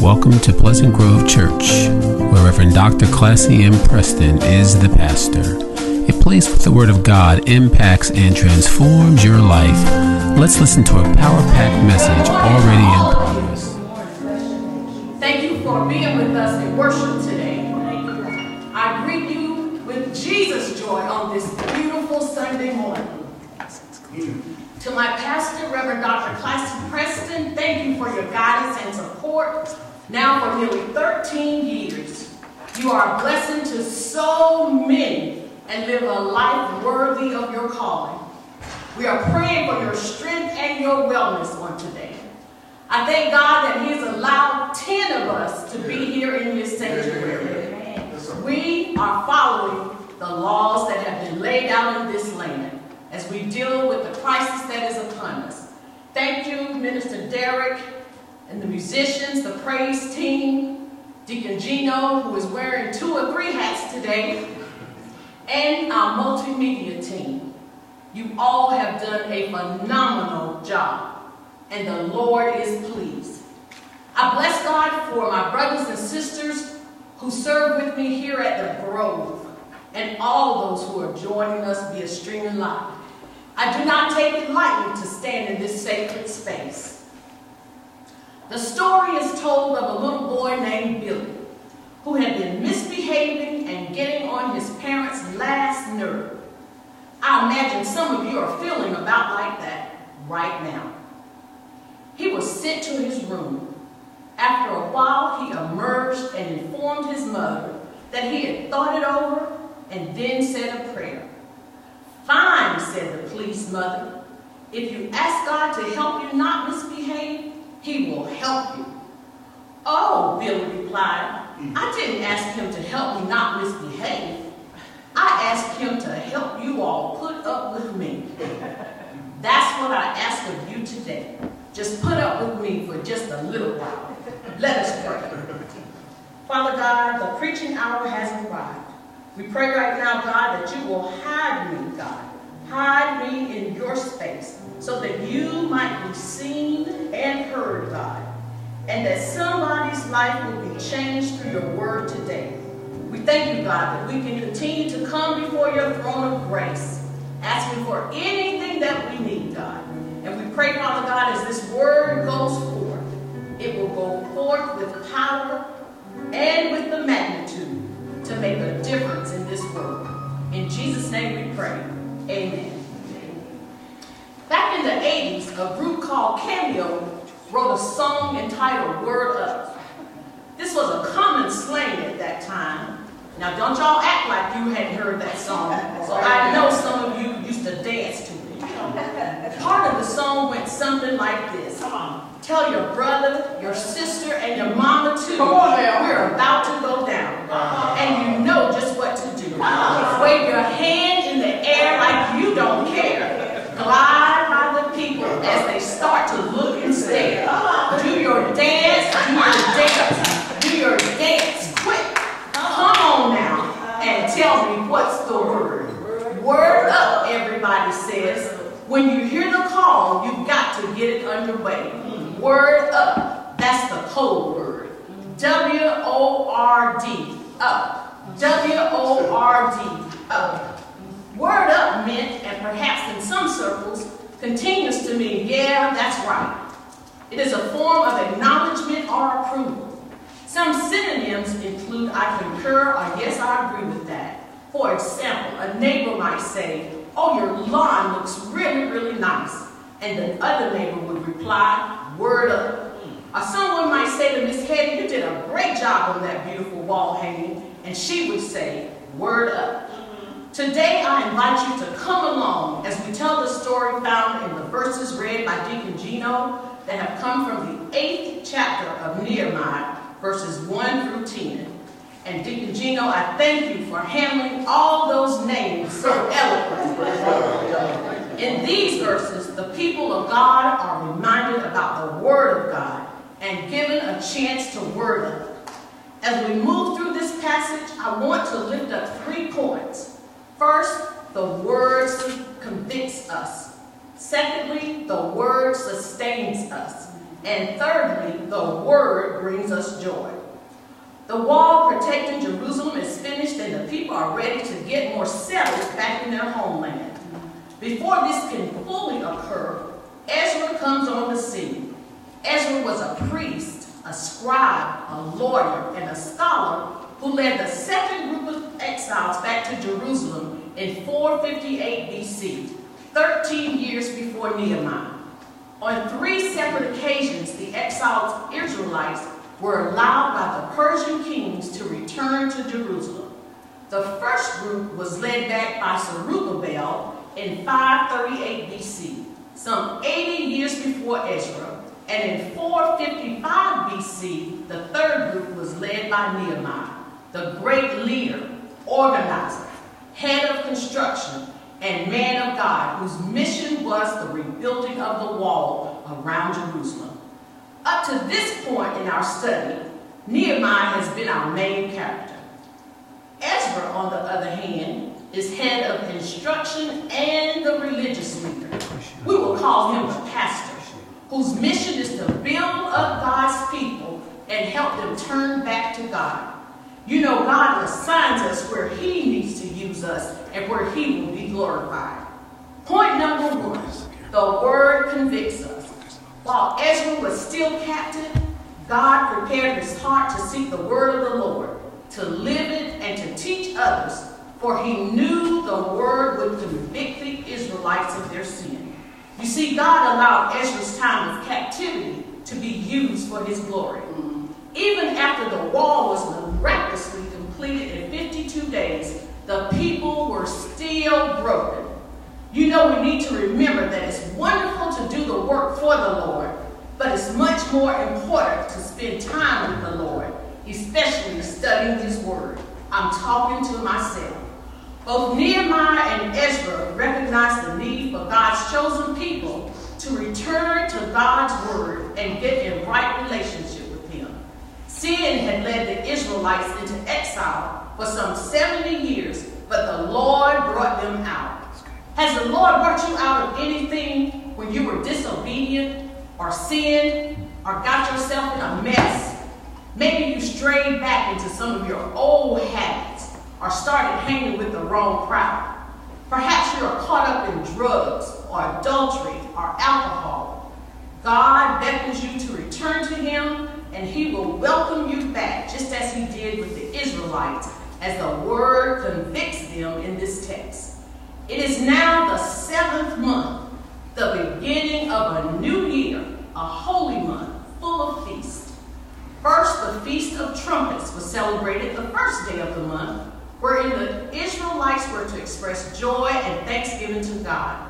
Welcome to Pleasant Grove Church, where Reverend Dr. Classy M. Preston is the pastor. A place where the Word of God impacts and transforms your life. Let's listen to a power packed message already in progress. Thank you for being with us in worship today. I greet you with Jesus joy on this beautiful Sunday morning. To my pastor, Reverend Dr. Classy Preston, thank you for your guidance and support. Now for nearly 13 years, you are a blessing to so many and live a life worthy of your calling. We are praying for your strength and your wellness on today. I thank God that He has allowed 10 of us to be here in this sanctuary. We are following the laws that have been laid out in this land as we deal with the crisis that is upon us. Thank you, Minister Derek, and the musicians, the praise team, Deacon Gino, who is wearing two or three hats today, and our multimedia team. You all have done a phenomenal job, and the Lord is pleased. I bless God for my brothers and sisters who serve with me here at the Grove, and all those who are joining us via streaming live. I do not take it lightly to stand in this sacred space. The story is told of a little boy named Billy who had been misbehaving and getting on his parents' last nerve. I imagine some of you are feeling about like that right now. He was sent to his room. After a while, he emerged and informed his mother that he had thought it over and then said a prayer. Fine, said the police mother. If you ask God to help you not misbehave, he will help you. Oh, Billy replied, mm-hmm. I didn't ask him to help me not misbehave. I asked him to help you all put up with me. That's what I ask of you today. Just put up with me for just a little while. Let us pray. Father God, the preaching hour has arrived. We pray right now, God, that you will hide me, God. Hide so that you might be seen and heard, God. And that somebody's life will be changed through your word today. We thank you, God, that we can continue to come before your throne of grace, asking for anything that we need, God. And we pray, Father God, as this word goes forth, it will go forth with power and with the magnitude to make a difference in this world. In Jesus' name we pray. Amen. In the 80s, a group called Cameo wrote a song entitled Word Up. This was a common slang at that time. Now, don't y'all act like you hadn't heard that song. So I know some of you used to dance to it. Part of the song went something like this. Tell your brother, your sister, and your mama too. We're about to go down. And you know just what to do. Wave your hand in the air like you don't care. Glide start to look and stare. Uh-huh, do your dance, do your dance, do your dance quick. Come on now and tell me what's the word. Word up, everybody says. When you hear the call, you've got to get it underway. Word up. That's the code word. W O R D. Up. W O R D. Up. Word up meant, and perhaps in some circles, continues to mean, yeah, that's right. It is a form of acknowledgement or approval. Some synonyms include I concur or yes, I agree with that. For example, a neighbor might say, oh, your lawn looks really, really nice. And the other neighbor would reply, word up. Or someone might say to Miss Hetty, you did a great job on that beautiful wall hanging. And she would say, word up. Today, I invite you to come along as we tell the story found in the verses read by Deacon Gino that have come from the eighth chapter of Nehemiah, verses 1 through 10. And Deacon Gino, I thank you for handling all those names so eloquently. In these verses, the people of God are reminded about the Word of God and given a chance to word up. As we move through this passage, I want to lift up three points. First, the Word convicts us. Secondly, the Word sustains us. And thirdly, the word brings us joy. The wall protecting Jerusalem is finished and the people are ready to get more settled back in their homeland. Before this can fully occur, Ezra comes on the scene. Ezra was a priest, a scribe, a lawyer, and a scholar who led the second group of exiles back to Jerusalem in 458 BC, 13 years before Nehemiah. On three separate occasions, the exiled Israelites were allowed by the Persian kings to return to Jerusalem. The first group was led back by Zerubbabel in 538 BC, some 80 years before Ezra, and in 455 BC, the third group was led by Nehemiah, the great leader, organizer, head of construction, and man of God, whose mission was the rebuilding of the wall around Jerusalem. Up to this point in our study, Nehemiah has been our main character. Ezra, on the other hand, is head of instruction and the religious leader. We will call him the pastor, whose mission is to build up God's people and help them turn back to God. You know, God assigns us where he needs to use us and where he will be glorified. Point number one, the word convicts us. While Ezra was still captive, God prepared his heart to seek the word of the Lord, to live it and to teach others, for he knew the word would convict the Israelites of their sin. You see, God allowed Ezra's time of captivity to be used for his glory. Even after the wall was miraculously completed in 52 days, the people were still broken. You know, we need to remember that it's wonderful to do the work for the Lord, but it's much more important to spend time with the Lord, especially studying His Word. I'm talking to myself. Both Nehemiah and Ezra recognized the need for God's chosen people to return to God's Word and get in right relationship with Him. Sin had led the Israelites into exile for some 70 years, but the Lord brought them out. Has the Lord brought you out of anything when you were disobedient or sinned or got yourself in a mess? Maybe you strayed back into some of your old habits or started hanging with the wrong crowd. Perhaps you're caught up in drugs or adultery or alcohol. God beckons you to return to Him and He will welcome you back just as He did with the Israelites as the Word convicts them in this text. It is now the seventh month, the beginning of a new year, a holy month full of feasts. First, the Feast of Trumpets was celebrated the first day of the month, wherein the Israelites were to express joy and thanksgiving to God.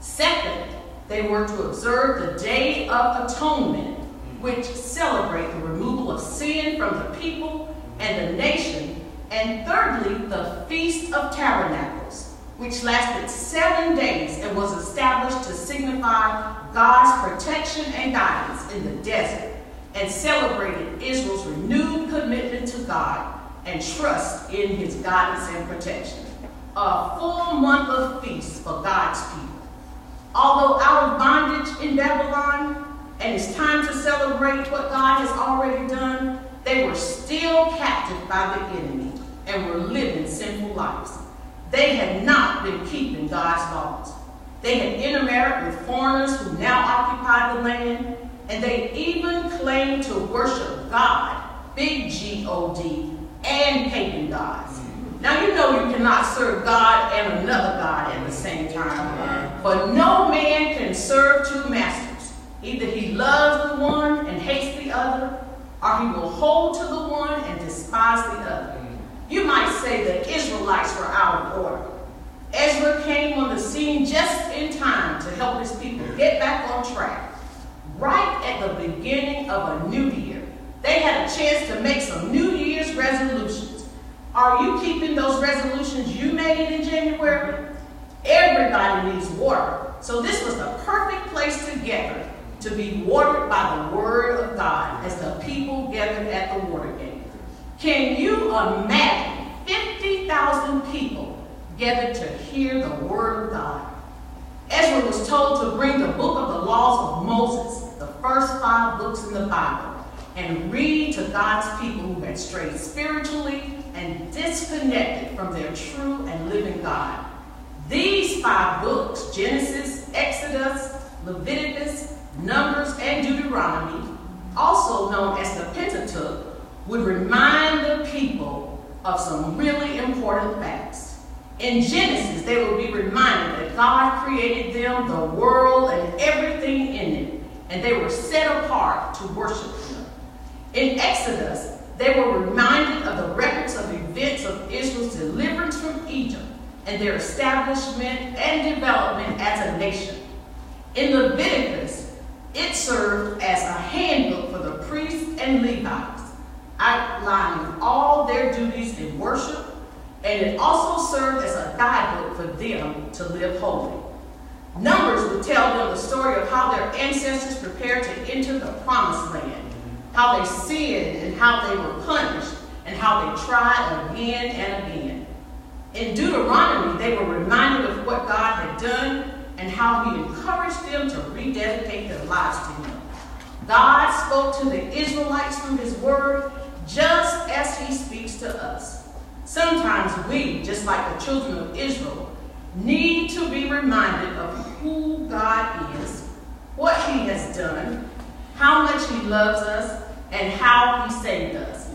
Second, they were to observe the Day of Atonement, which celebrate the removal of sin from the people and the nation. And thirdly, the Feast of Tabernacles which lasted seven days and was established to signify God's protection and guidance in the desert, and celebrated Israel's renewed commitment to God and trust in his guidance and protection. A full month of feast for God's people. Although out of bondage in Babylon, and it's time to celebrate what God has already done, they were still captive by the enemy and were living sinful lives. They had not been keeping God's laws. They had intermarried with foreigners who now occupied the land, and they even claimed to worship God, big G O D, and pagan gods. Now you know you cannot serve God and another God at the same time. For no man can serve two masters. Either he loves the one and hates the other, or he will hold to the one and despise the other. Mm-hmm. You might say the Israelites were out of order. Ezra came on the scene just in time to help his people get back on track. Right at the beginning of a new year, they had a chance to make some New Year's resolutions. Are you keeping those resolutions you made in January? Everybody needs water. So this was the perfect place together to be watered by the word of God as the people gathered at the water gate. Can you imagine 50,000 people gathered to hear the word of God? Ezra was told to bring the book of the laws of Moses, the first five books in the Bible and read to God's people who had strayed spiritually and disconnected from their true and living God. These five books, Genesis, Exodus, Leviticus, Numbers, and Deuteronomy, also known as the Pentateuch, would remind the people of some really important facts. In Genesis, they would be reminded that God created them, the world, and everything in it, and they were set apart to worship Him. In Exodus, they were reminded of the records of events of Israel's deliverance from Egypt and their establishment and development as a nation. In Leviticus, it served as a handbook for the priests and Levites, outlining all their duties in worship, and it also served as a guidebook for them to live holy. Numbers would tell them the story of how their ancestors prepared to enter the promised land, how they sinned and how they were punished, and how they tried again and again. In Deuteronomy, they were reminded of what God had done and how he encouraged them to rededicate their lives to him. God spoke to the Israelites through his word just as he speaks to us. Sometimes we, just like the children of Israel, need to be reminded of who God is, what he has done, how much he loves us, and how he saved us.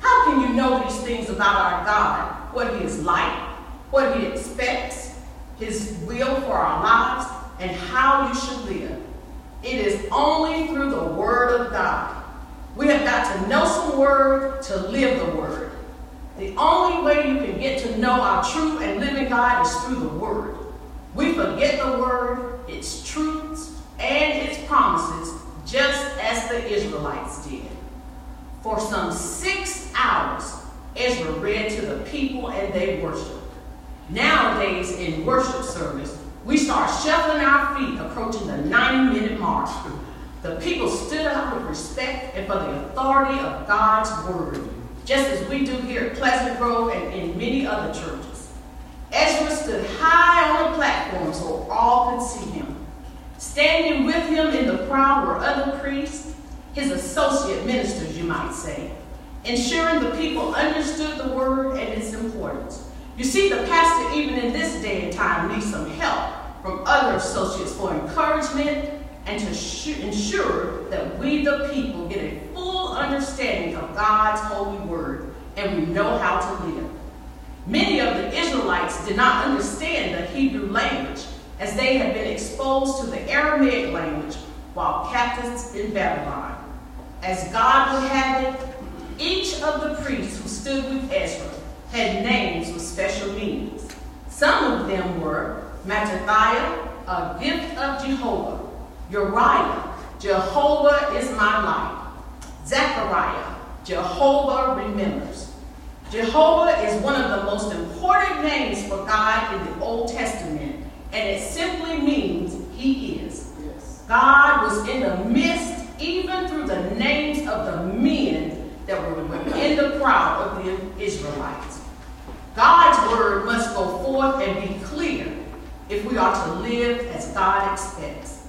How can you know these things about our God? What he is like, what he expects, his will for our lives, and how you should live. It is only through the Word of God. We have got to know some Word to live the Word. The only way you can get to know our true and living God is through the Word. We forget the Word, its truths, and its promises, just as the Israelites did. For some six hours, Ezra read to the people and they worshiped. Nowadays, in worship service, we start shuffling our feet approaching the 90 minute mark. The people stood up with respect and for the authority of God's word, just as we do here at Pleasant Grove and in many other churches. Ezra stood high on the platform so all could see him. Standing with him in the crowd were other priests, his associate ministers, you might say, ensuring the people understood the word and its importance. You see, the pastor, even in this day and time, needs some help from other associates for encouragement and to ensure that we, the people, get a full understanding of God's holy word and we know how to live. Many of the Israelites did not understand the Hebrew language as they had been exposed to the Aramaic language while captives in Babylon. As God would have it, each of the priests who stood with Ezra had names with special meanings. Some of them were Mattithiah, a gift of Jehovah, Uriah, Jehovah is my light, Zechariah, Jehovah remembers. Jehovah is one of the most important names for God in the Old Testament, and it simply means He is. Yes. God was in the midst, even through the names of the men that were in the crowd of the Israelites. God's word must go forth and be clear if we are to live as God expects.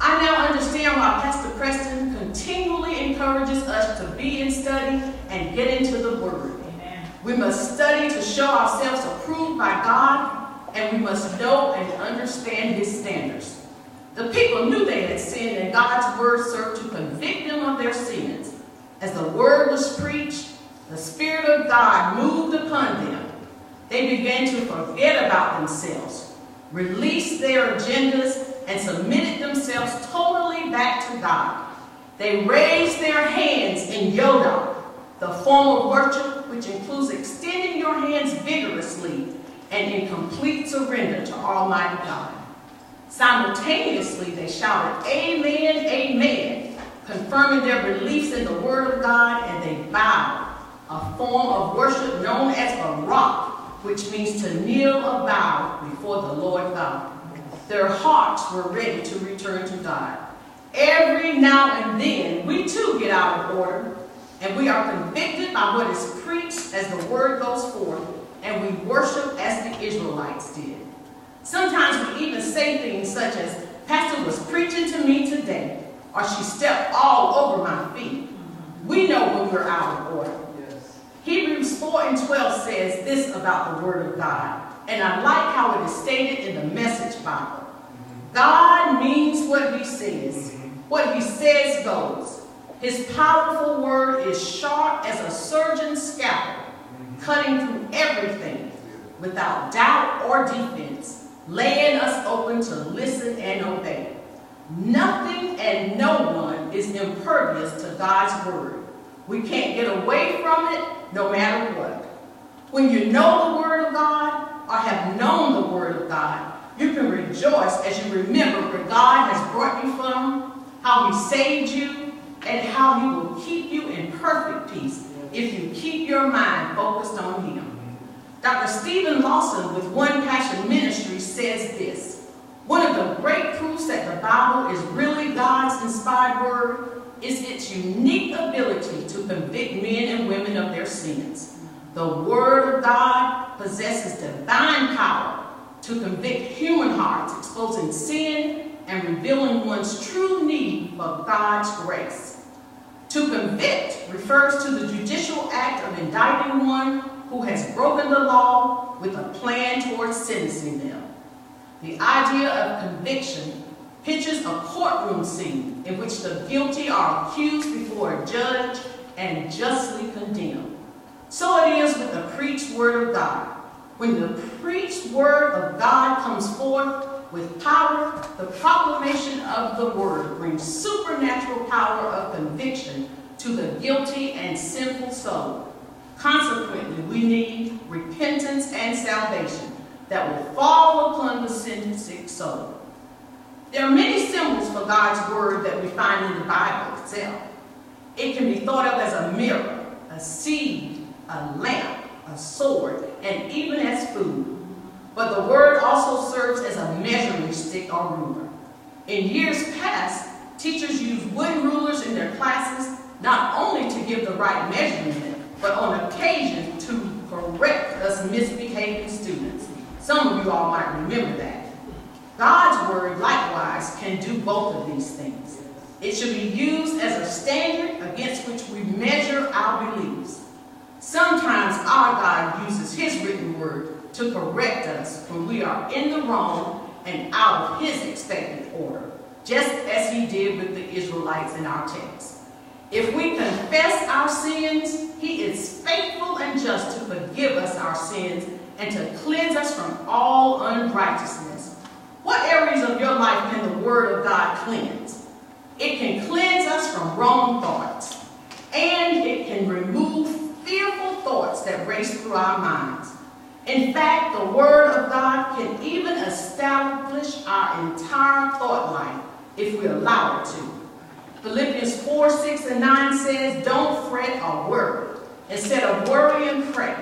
I now understand why Pastor Preston continually encourages us to be in study and get into the Word. Amen. We must study to show ourselves approved by God, and we must know and understand His standards. The people knew they had sinned, and God's Word served to convict them of their sins. As the Word was preached, the Spirit of God moved upon them they began to forget about themselves, released their agendas, and submitted themselves totally back to God. They raised their hands in Yodah, the form of worship which includes extending your hands vigorously and in complete surrender to Almighty God. Simultaneously, they shouted, Amen, Amen, confirming their beliefs in the Word of God, and they bowed, a form of worship known as a rock which means to kneel or bow before the Lord God. Their hearts were ready to return to God. Every now and then, we too get out of order, and we are convicted by what is preached as the word goes forth, and we worship as the Israelites did. Sometimes we even say things such as, Pastor was preaching to me today, or she stepped all over my feet. We know when we're out of order. Hebrews 4 and 12 says this about the Word of God, and I like how it is stated in the Message Bible. God means what He says. What He says goes. His powerful word is sharp as a surgeon's scalpel, cutting through everything without doubt or defense, laying us open to listen and obey. Nothing and no one is impervious to God's word. We can't get away from it no matter what. When you know the word of God or have known the word of God, you can rejoice as you remember where God has brought you from, how he saved you, and how he will keep you in perfect peace if you keep your mind focused on him. Dr. Stephen Lawson with One Passion Ministry says this, one of the great proofs that the Bible is really God's inspired word is its unique ability to convict men and women of their sins. The Word of God possesses divine power to convict human hearts, exposing sin and revealing one's true need for God's grace. To convict refers to the judicial act of indicting one who has broken the law with a plan towards sentencing them. The idea of conviction pictures a courtroom scene in which the guilty are accused before a judge and justly condemned. So it is with the preached word of God. When the preached word of God comes forth with power, the proclamation of the word brings supernatural power of conviction to the guilty and sinful soul. Consequently, we need repentance and salvation that will fall upon the sick soul. There are many symbols for God's word that we find in the Bible itself. It can be thought of as a mirror, a seed, a lamp, a sword, and even as food. But the word also serves as a measuring stick or ruler. In years past, teachers used wooden rulers in their classes not only to give the right measurement, but on occasion to correct us misbehaving students. Some of you all might remember that. God's word, likewise, can do both of these things. It should be used as a standard against which we measure our beliefs. Sometimes our God uses his written word to correct us when we are in the wrong and out of his expected order, just as he did with the Israelites in our text. If we confess our sins, he is faithful and just to forgive us our sins and to cleanse us from all unrighteousness. What areas of your life can the Word of God cleanse? It can cleanse us from wrong thoughts, and it can remove fearful thoughts that race through our minds. In fact, the Word of God can even establish our entire thought life if we allow it to. Philippians 4, 6, and 9 says, Don't fret or worry. Instead of worry and pray.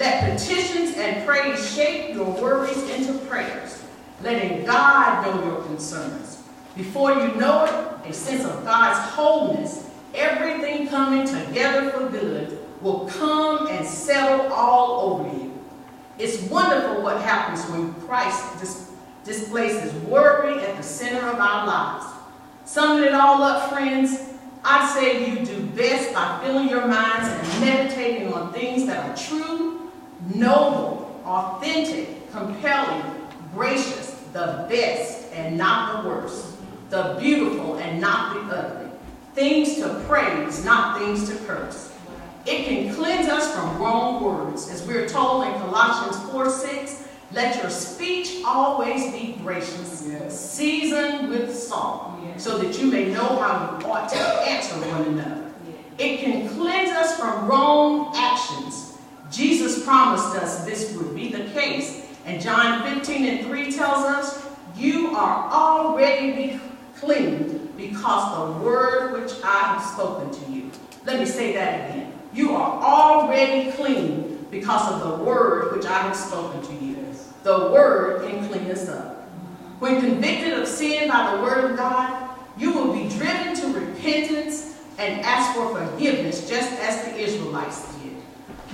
Let petitions and praise shape your worries into prayers, letting God know your concerns. Before you know it, a sense of God's wholeness, everything coming together for good, will come and settle all over you. It's wonderful what happens when Christ dis displaces worry at the center of our lives. Summing it all up, friends, I say you do best by filling your minds and meditating on things that are true, noble, authentic, compelling, gracious, the best and not the worst, the beautiful and not the ugly, things to praise, not things to curse. It can cleanse us from wrong words, as we're told in Colossians 4 6. Let your speech always be gracious, yes. seasoned with salt, yes. so that you may know how you ought to answer one another. It can cleanse us from wrong actions. Jesus promised us this would be the case. And John 15 and 3 tells us, You are already cleaned because the word which I have spoken to you. Let me say that again. You are already clean because of the word which I have spoken to you. The word can clean us up. When convicted of sin by the word of God, you will be driven to repentance and ask for forgiveness just as the Israelites did.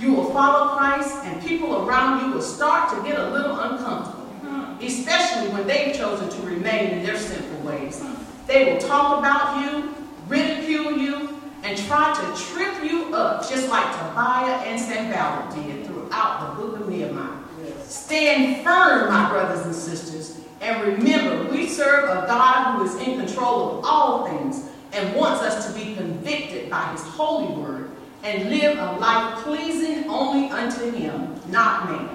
You will follow Christ and people around you will start to get a little uncomfortable, especially when they've chosen to remain in their sinful ways. They will talk about you, ridicule you, and try to trip you up, just like Tobiah and Sanballat did throughout the book of Nehemiah. Stand firm, my brothers and sisters, and remember, we serve a God who is in control of all things and wants us to be convicted by his holy word and live a life pleasing only unto him, not man.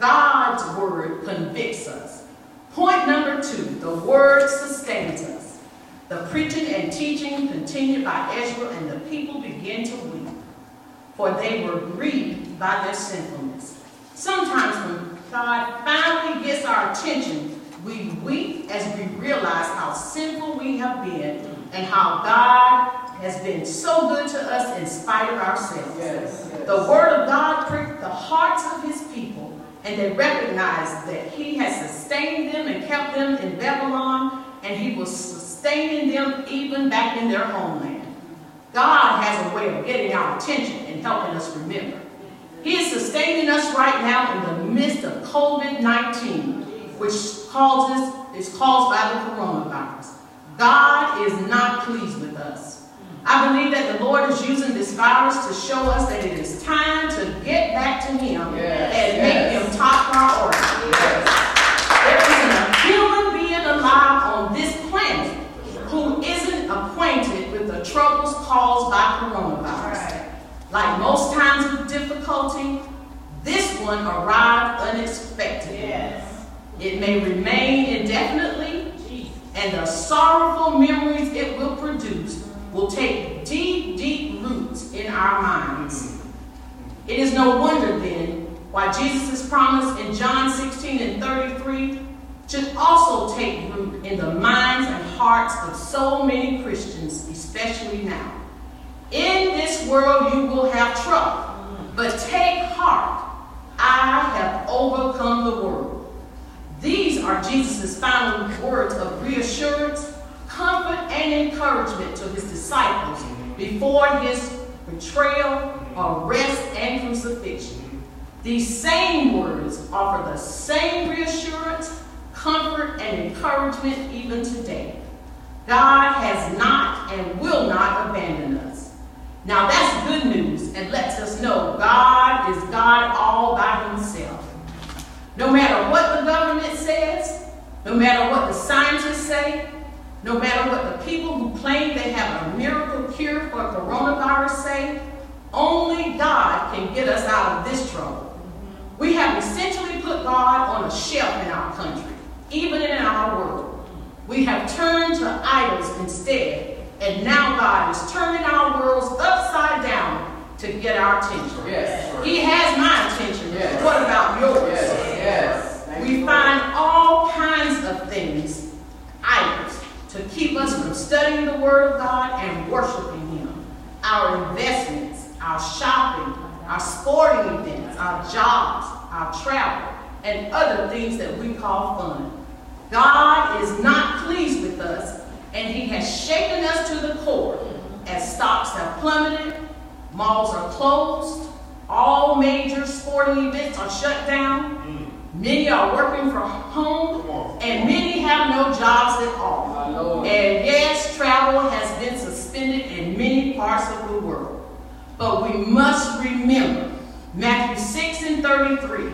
God's word convicts us. Point number two, the word sustains us. The preaching and teaching continued by Ezra, and the people began to weep, for they were grieved by their sinfulness. Sometimes when God finally gets our attention, we weep as we realize how sinful we have been and how God has been so good to us in spite of ourselves. Yes, yes. The word of God pricked the hearts of his people, and they recognized that he has sustained them and kept them in Babylon, and he was sustaining them even back in their homeland. God has a way of getting our attention and helping us remember. He is sustaining us right now in the midst of COVID-19, which causes, is caused by the coronavirus. God is not pleased with us. I believe that the Lord is using this virus to show us that it is time to get back to Him yes, and yes. make Him top priority. Yes. There isn't a human being alive on this planet who isn't acquainted with the troubles caused by coronavirus. Right. Like most times of difficulty, this one arrived unexpectedly. Yes. It may remain indefinitely, and the sorrowful memories it will produce will take deep, deep roots in our minds. It is no wonder then why Jesus' promise in John 16 and 33 should also take root in the minds and hearts of so many Christians, especially now. In this world you will have trouble, but take heart. I have overcome the world. These are Jesus' final words of reassurance comfort and encouragement to his disciples before his betrayal, arrest, and crucifixion. These same words offer the same reassurance, comfort, and encouragement even today. God has not and will not abandon us. Now that's good news and lets us know God is God all by himself. No matter what the government says, no matter what the scientists say, no matter what the people who claim they have a miracle cure for coronavirus say, only God can get us out of this trouble. We have essentially put God on a shelf in our country, even in our world. We have turned to idols instead, and now God is turning our worlds upside down to get our attention. Yes. He has my attention. Yes. What about yours? Yes. yes. We find all kinds of things, idols, to keep us from studying the Word of God and worshiping Him. Our investments, our shopping, our sporting events, our jobs, our travel, and other things that we call fun. God is not pleased with us, and He has shaken us to the core as stocks have plummeted, malls are closed, all major sporting events are shut down, Many are working from home, and many have no jobs at all. And yes, travel has been suspended in many parts of the world. But we must remember Matthew 6 and 33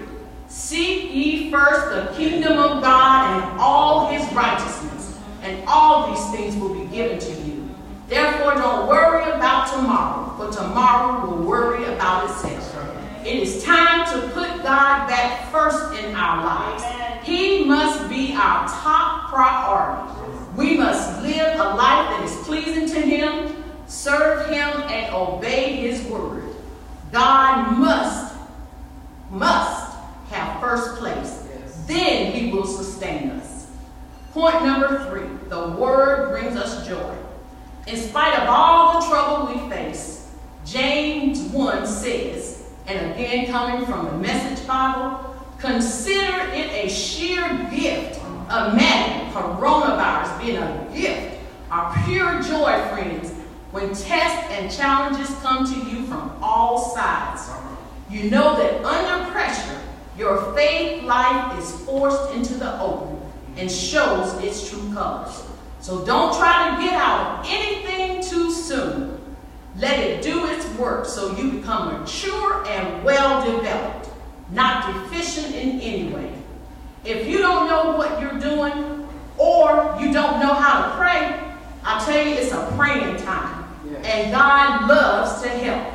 Seek ye first the kingdom of God and all his righteousness, and all these things will be given to you. Therefore, don't worry about tomorrow, for tomorrow will worry about itself. It is time to put God back first in our lives. He must be our top priority. We must live a life that is pleasing to Him, serve Him, and obey His word. God must, must have first place. Then He will sustain us. Point number three the word brings us joy. In spite of all the trouble we face, James 1 says, and again coming from the Message Bible, consider it a sheer gift. Imagine coronavirus being a gift, our pure joy, friends, when tests and challenges come to you from all sides. You know that under pressure, your faith life is forced into the open and shows its true colors. So don't try to get out of anything too soon. Let it do its work so you become mature and well developed, not deficient in any way. If you don't know what you're doing or you don't know how to pray, I tell you it's a praying time. And God loves to help.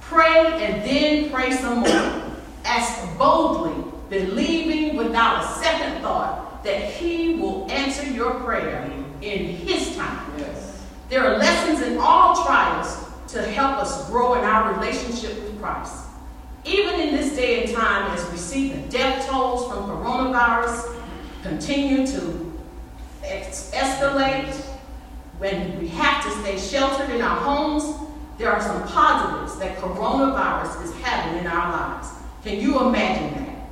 Pray and then pray some more. Ask boldly, believing without a second thought that He will answer your prayer in His time. Yes. There are lessons in all trials to help us grow in our relationship with Christ. Even in this day and time, as we see the death tolls from coronavirus continue to escalate, when we have to stay sheltered in our homes, there are some positives that coronavirus is having in our lives. Can you imagine that?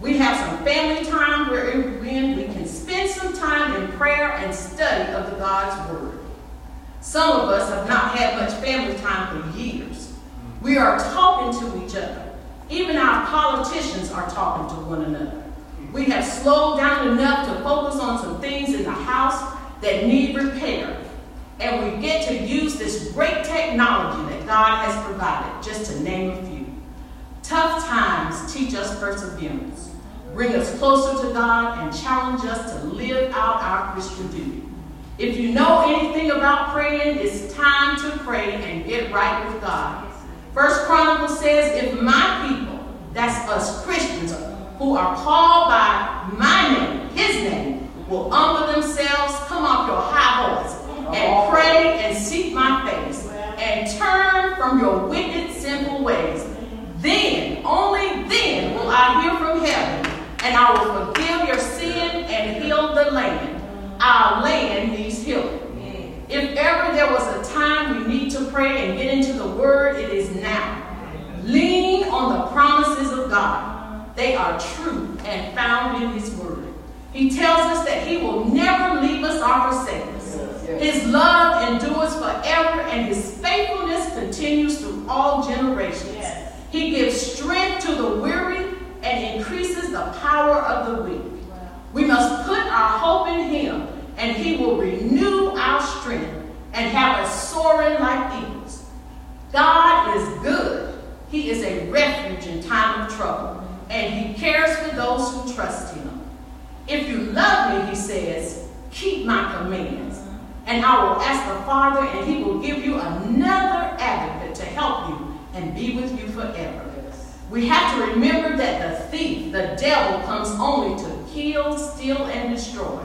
We have some family time wherein we can spend some time in prayer and study of the God's Word. Some of us have not had much family time for years. We are talking to each other. Even our politicians are talking to one another. We have slowed down enough to focus on some things in the house that need repair. And we get to use this great technology that God has provided, just to name a few. Tough times teach us perseverance, bring us closer to God, and challenge us to live out our Christian duty. If you know anything about praying, it's time to pray and get right with God. First Chronicle says, if my people, that's us Christians, who are called by my name, his name, will humble themselves, come off your high horse, and pray and seek my face, and turn from your wicked, sinful ways, then, only then will I hear from heaven, and I will forgive your sin and heal the land our land there was a time we need to pray and get into the Word, it is now. Lean on the promises of God. They are true and found in His Word. He tells us that He will never leave us or forsake us. His love endures forever, and His faithfulness continues through all generations. He gives strength to the weary and increases the power of the weak. We must put our hope in Him, and He will renew our strength and have us soaring like eagles. God is good. He is a refuge in time of trouble, and He cares for those who trust Him. If you love me, He says, keep my commands. And I will ask the Father, and He will give you another advocate to help you and be with you forever. We have to remember that the thief, the devil, comes only to kill, steal, and destroy.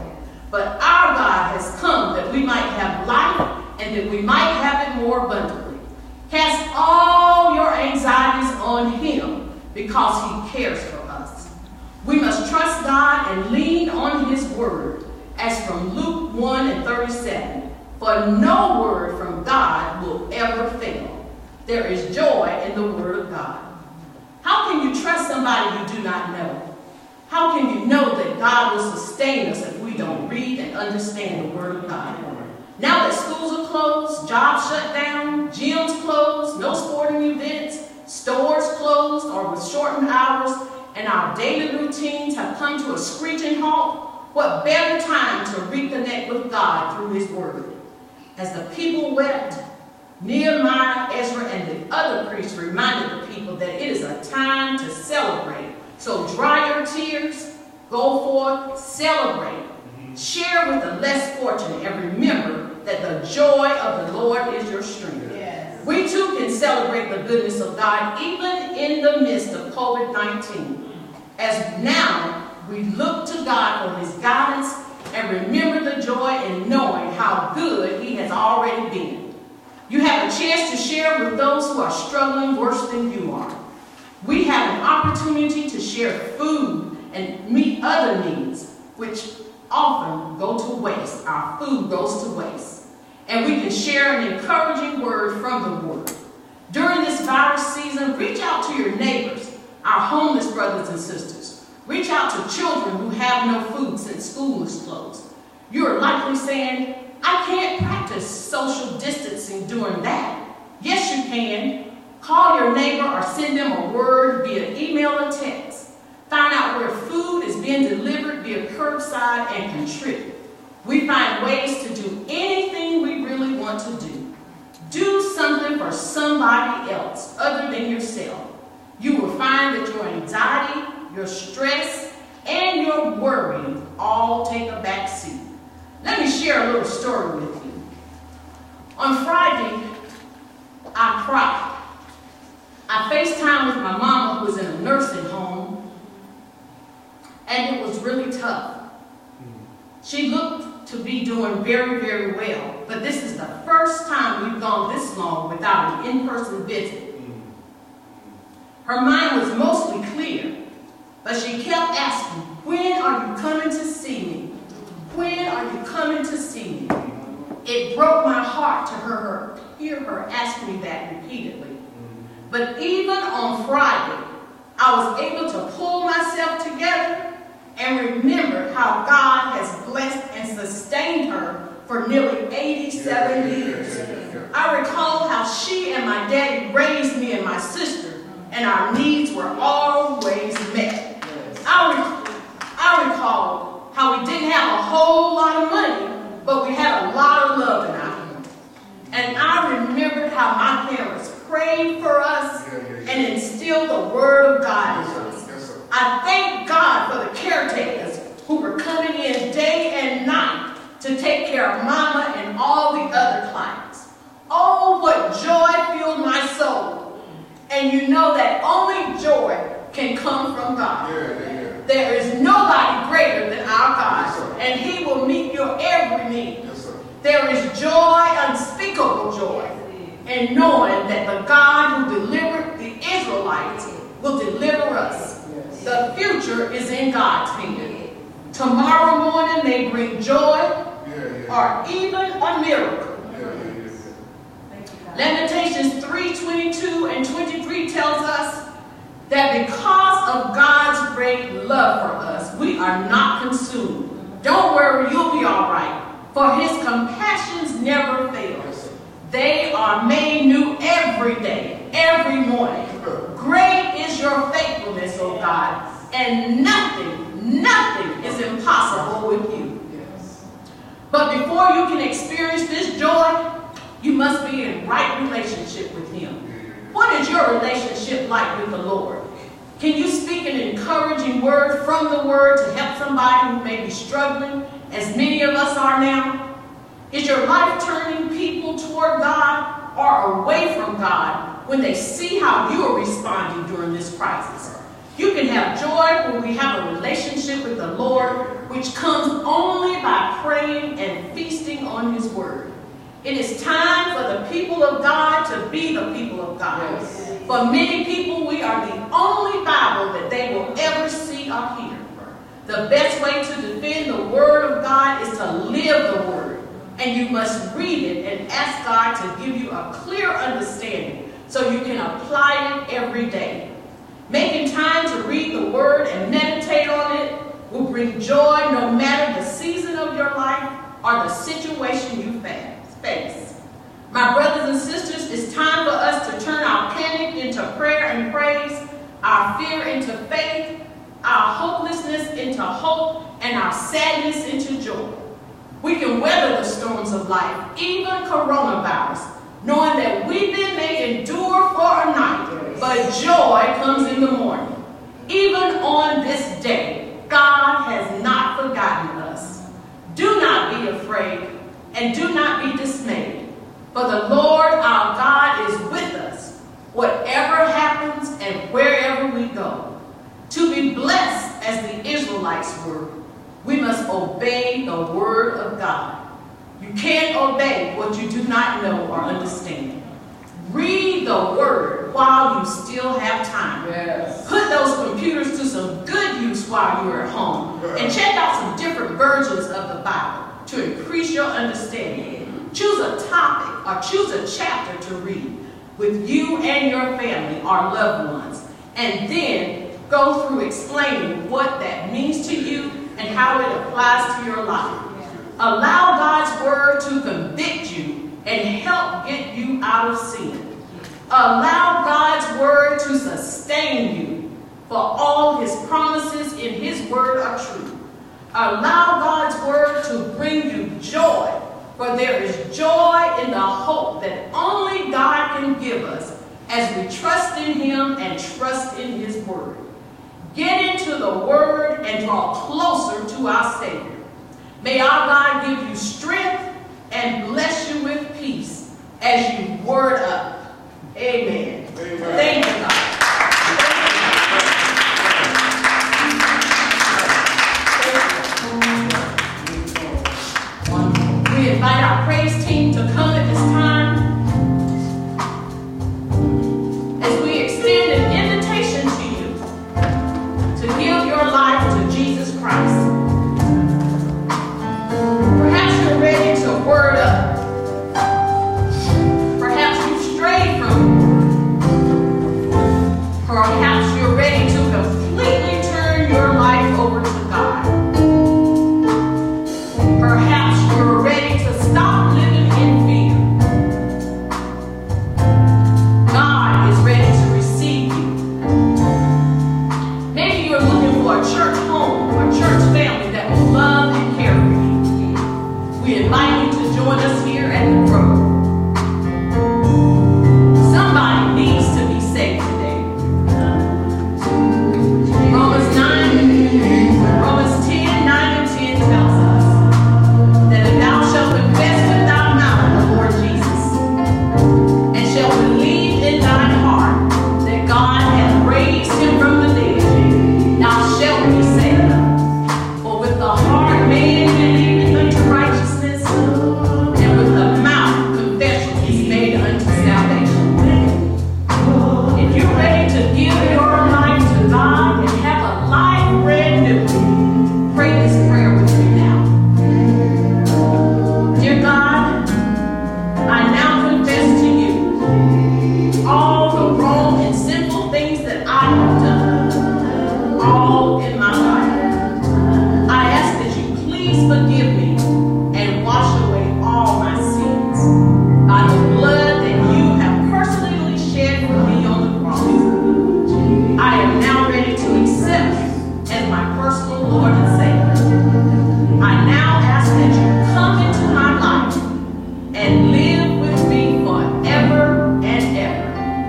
But our God has come that we might have life and that we might have it more abundantly. Cast all your anxieties on Him because He cares for us. We must trust God and lean on His word, as from Luke 1 and 37. For no word from God will ever fail. There is joy in the word of God. How can you trust somebody you do not know? How can you know that God will sustain us if we don't read and understand the Word of God? Now that schools are closed, jobs shut down, gyms closed, no sporting events, stores closed or with shortened hours, and our daily routines have come to a screeching halt, what better time to reconnect with God through His Word? As the people wept, Nehemiah, Ezra, and the other priests reminded the people that it is a time to celebrate so dry your tears, go forth, celebrate, share with the less fortunate, and remember that the joy of the Lord is your strength. Yes. We too can celebrate the goodness of God even in the midst of COVID 19. As now we look to God for his guidance and remember the joy in knowing how good he has already been. You have a chance to share with those who are struggling worse than you are. We have an opportunity to share food and meet other needs, which often go to waste. Our food goes to waste. And we can share an encouraging word from the Word. During this virus season, reach out to your neighbors, our homeless brothers and sisters. Reach out to children who have no food since school is closed. You are likely saying, I can't practice social distancing during that. Yes, you can. Call your neighbor or send them a word via email or text. Find out where food is being delivered via curbside and contribute. we find ways to do anything we really want to do. Do something for somebody else other than yourself. You will find that your anxiety, your stress, and your worry all take a back seat. Let me share a little story with you. On Friday, I cried. I FaceTime with my mama who was in a nursing home, and it was really tough. She looked to be doing very, very well, but this is the first time we've gone this long without an in-person visit. Her mind was mostly clear, but she kept asking, when are you coming to see me? When are you coming to see me? It broke my heart to hear her, hear her ask me that repeatedly. But even on Friday, I was able to pull myself together and remember how God has blessed and sustained her for nearly 87 years. I recall how she and my daddy raised me and my sister, and our needs were always met. I, re I recall how we didn't have a whole lot of money, but we had a lot of love in our home. And I remembered how my parents prayed for us and instilled the word of God in us. I thank God for the caretakers who were coming in day and night to take care of Mama and all the other clients. Oh, what joy filled my soul. And you know that only joy can come from God. Yeah, yeah, yeah. There is nobody greater than our God, Yes, and He will meet your every need. Yes. There is joy, unspeakable joy, in knowing that the God who delivered the Israelites will deliver us. The future is in God's hand. Tomorrow morning may bring joy or even a miracle. Lamentations 3 22 and 23 tells us that because of God's great love for us, we are not consumed. Don't worry, you'll be all right. For his compassions never fail. They are made new every day, every morning. Great is your faithfulness, O God, and nothing, nothing is impossible with you. But before you can experience this joy, you must be in right relationship with Him. What is your relationship like with the Lord? Can you speak an encouraging word from the Word to help somebody who may be struggling, as many of us are now? Is your life turning people toward God or away from God when they see how you are responding during this crisis? You can have joy when we have a relationship with the Lord, which comes only by praying and feasting on His Word. It is time for the people of God to be the people of God. For many people, we are the only Bible that they will ever see or hear. The best way to defend the Word of God is to live the Word. And you must read it and ask God to give you a clear understanding so you can apply it every day. Making time to read the Word and meditate on it will bring joy no matter the season of your life or the situation you face. My brothers and sisters, it's time for us to turn our panic into prayer and praise, our fear into faith, our hopelessness into hope, and our sadness into joy. We can weather the storms of life, even coronavirus, knowing that weeping may endure for a night, but joy comes in the morning. Even on this day, God has not forgotten us. Do not be afraid and do not be dismayed, for the Lord our God is with us, whatever happens and wherever we go. To be blessed as the Israelites were, we must obey the word of God. Can't obey what you do not know or understand. Read the word while you still have time. Yes. Put those computers to some good use while you're at home. And check out some different versions of the Bible to increase your understanding. Choose a topic or choose a chapter to read with you and your family or loved ones. And then go through explaining what that means to you and how it applies to your life. Allow God's word to convict you and help get you out of sin. Allow God's word to sustain you, for all his promises in his word are true. Allow God's word to bring you joy, for there is joy in the hope that only God can give us as we trust in him and trust in his word. Get into the word and draw closer to our Savior. May our God give you strength and bless you with peace as you word up. Amen.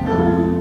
Amen.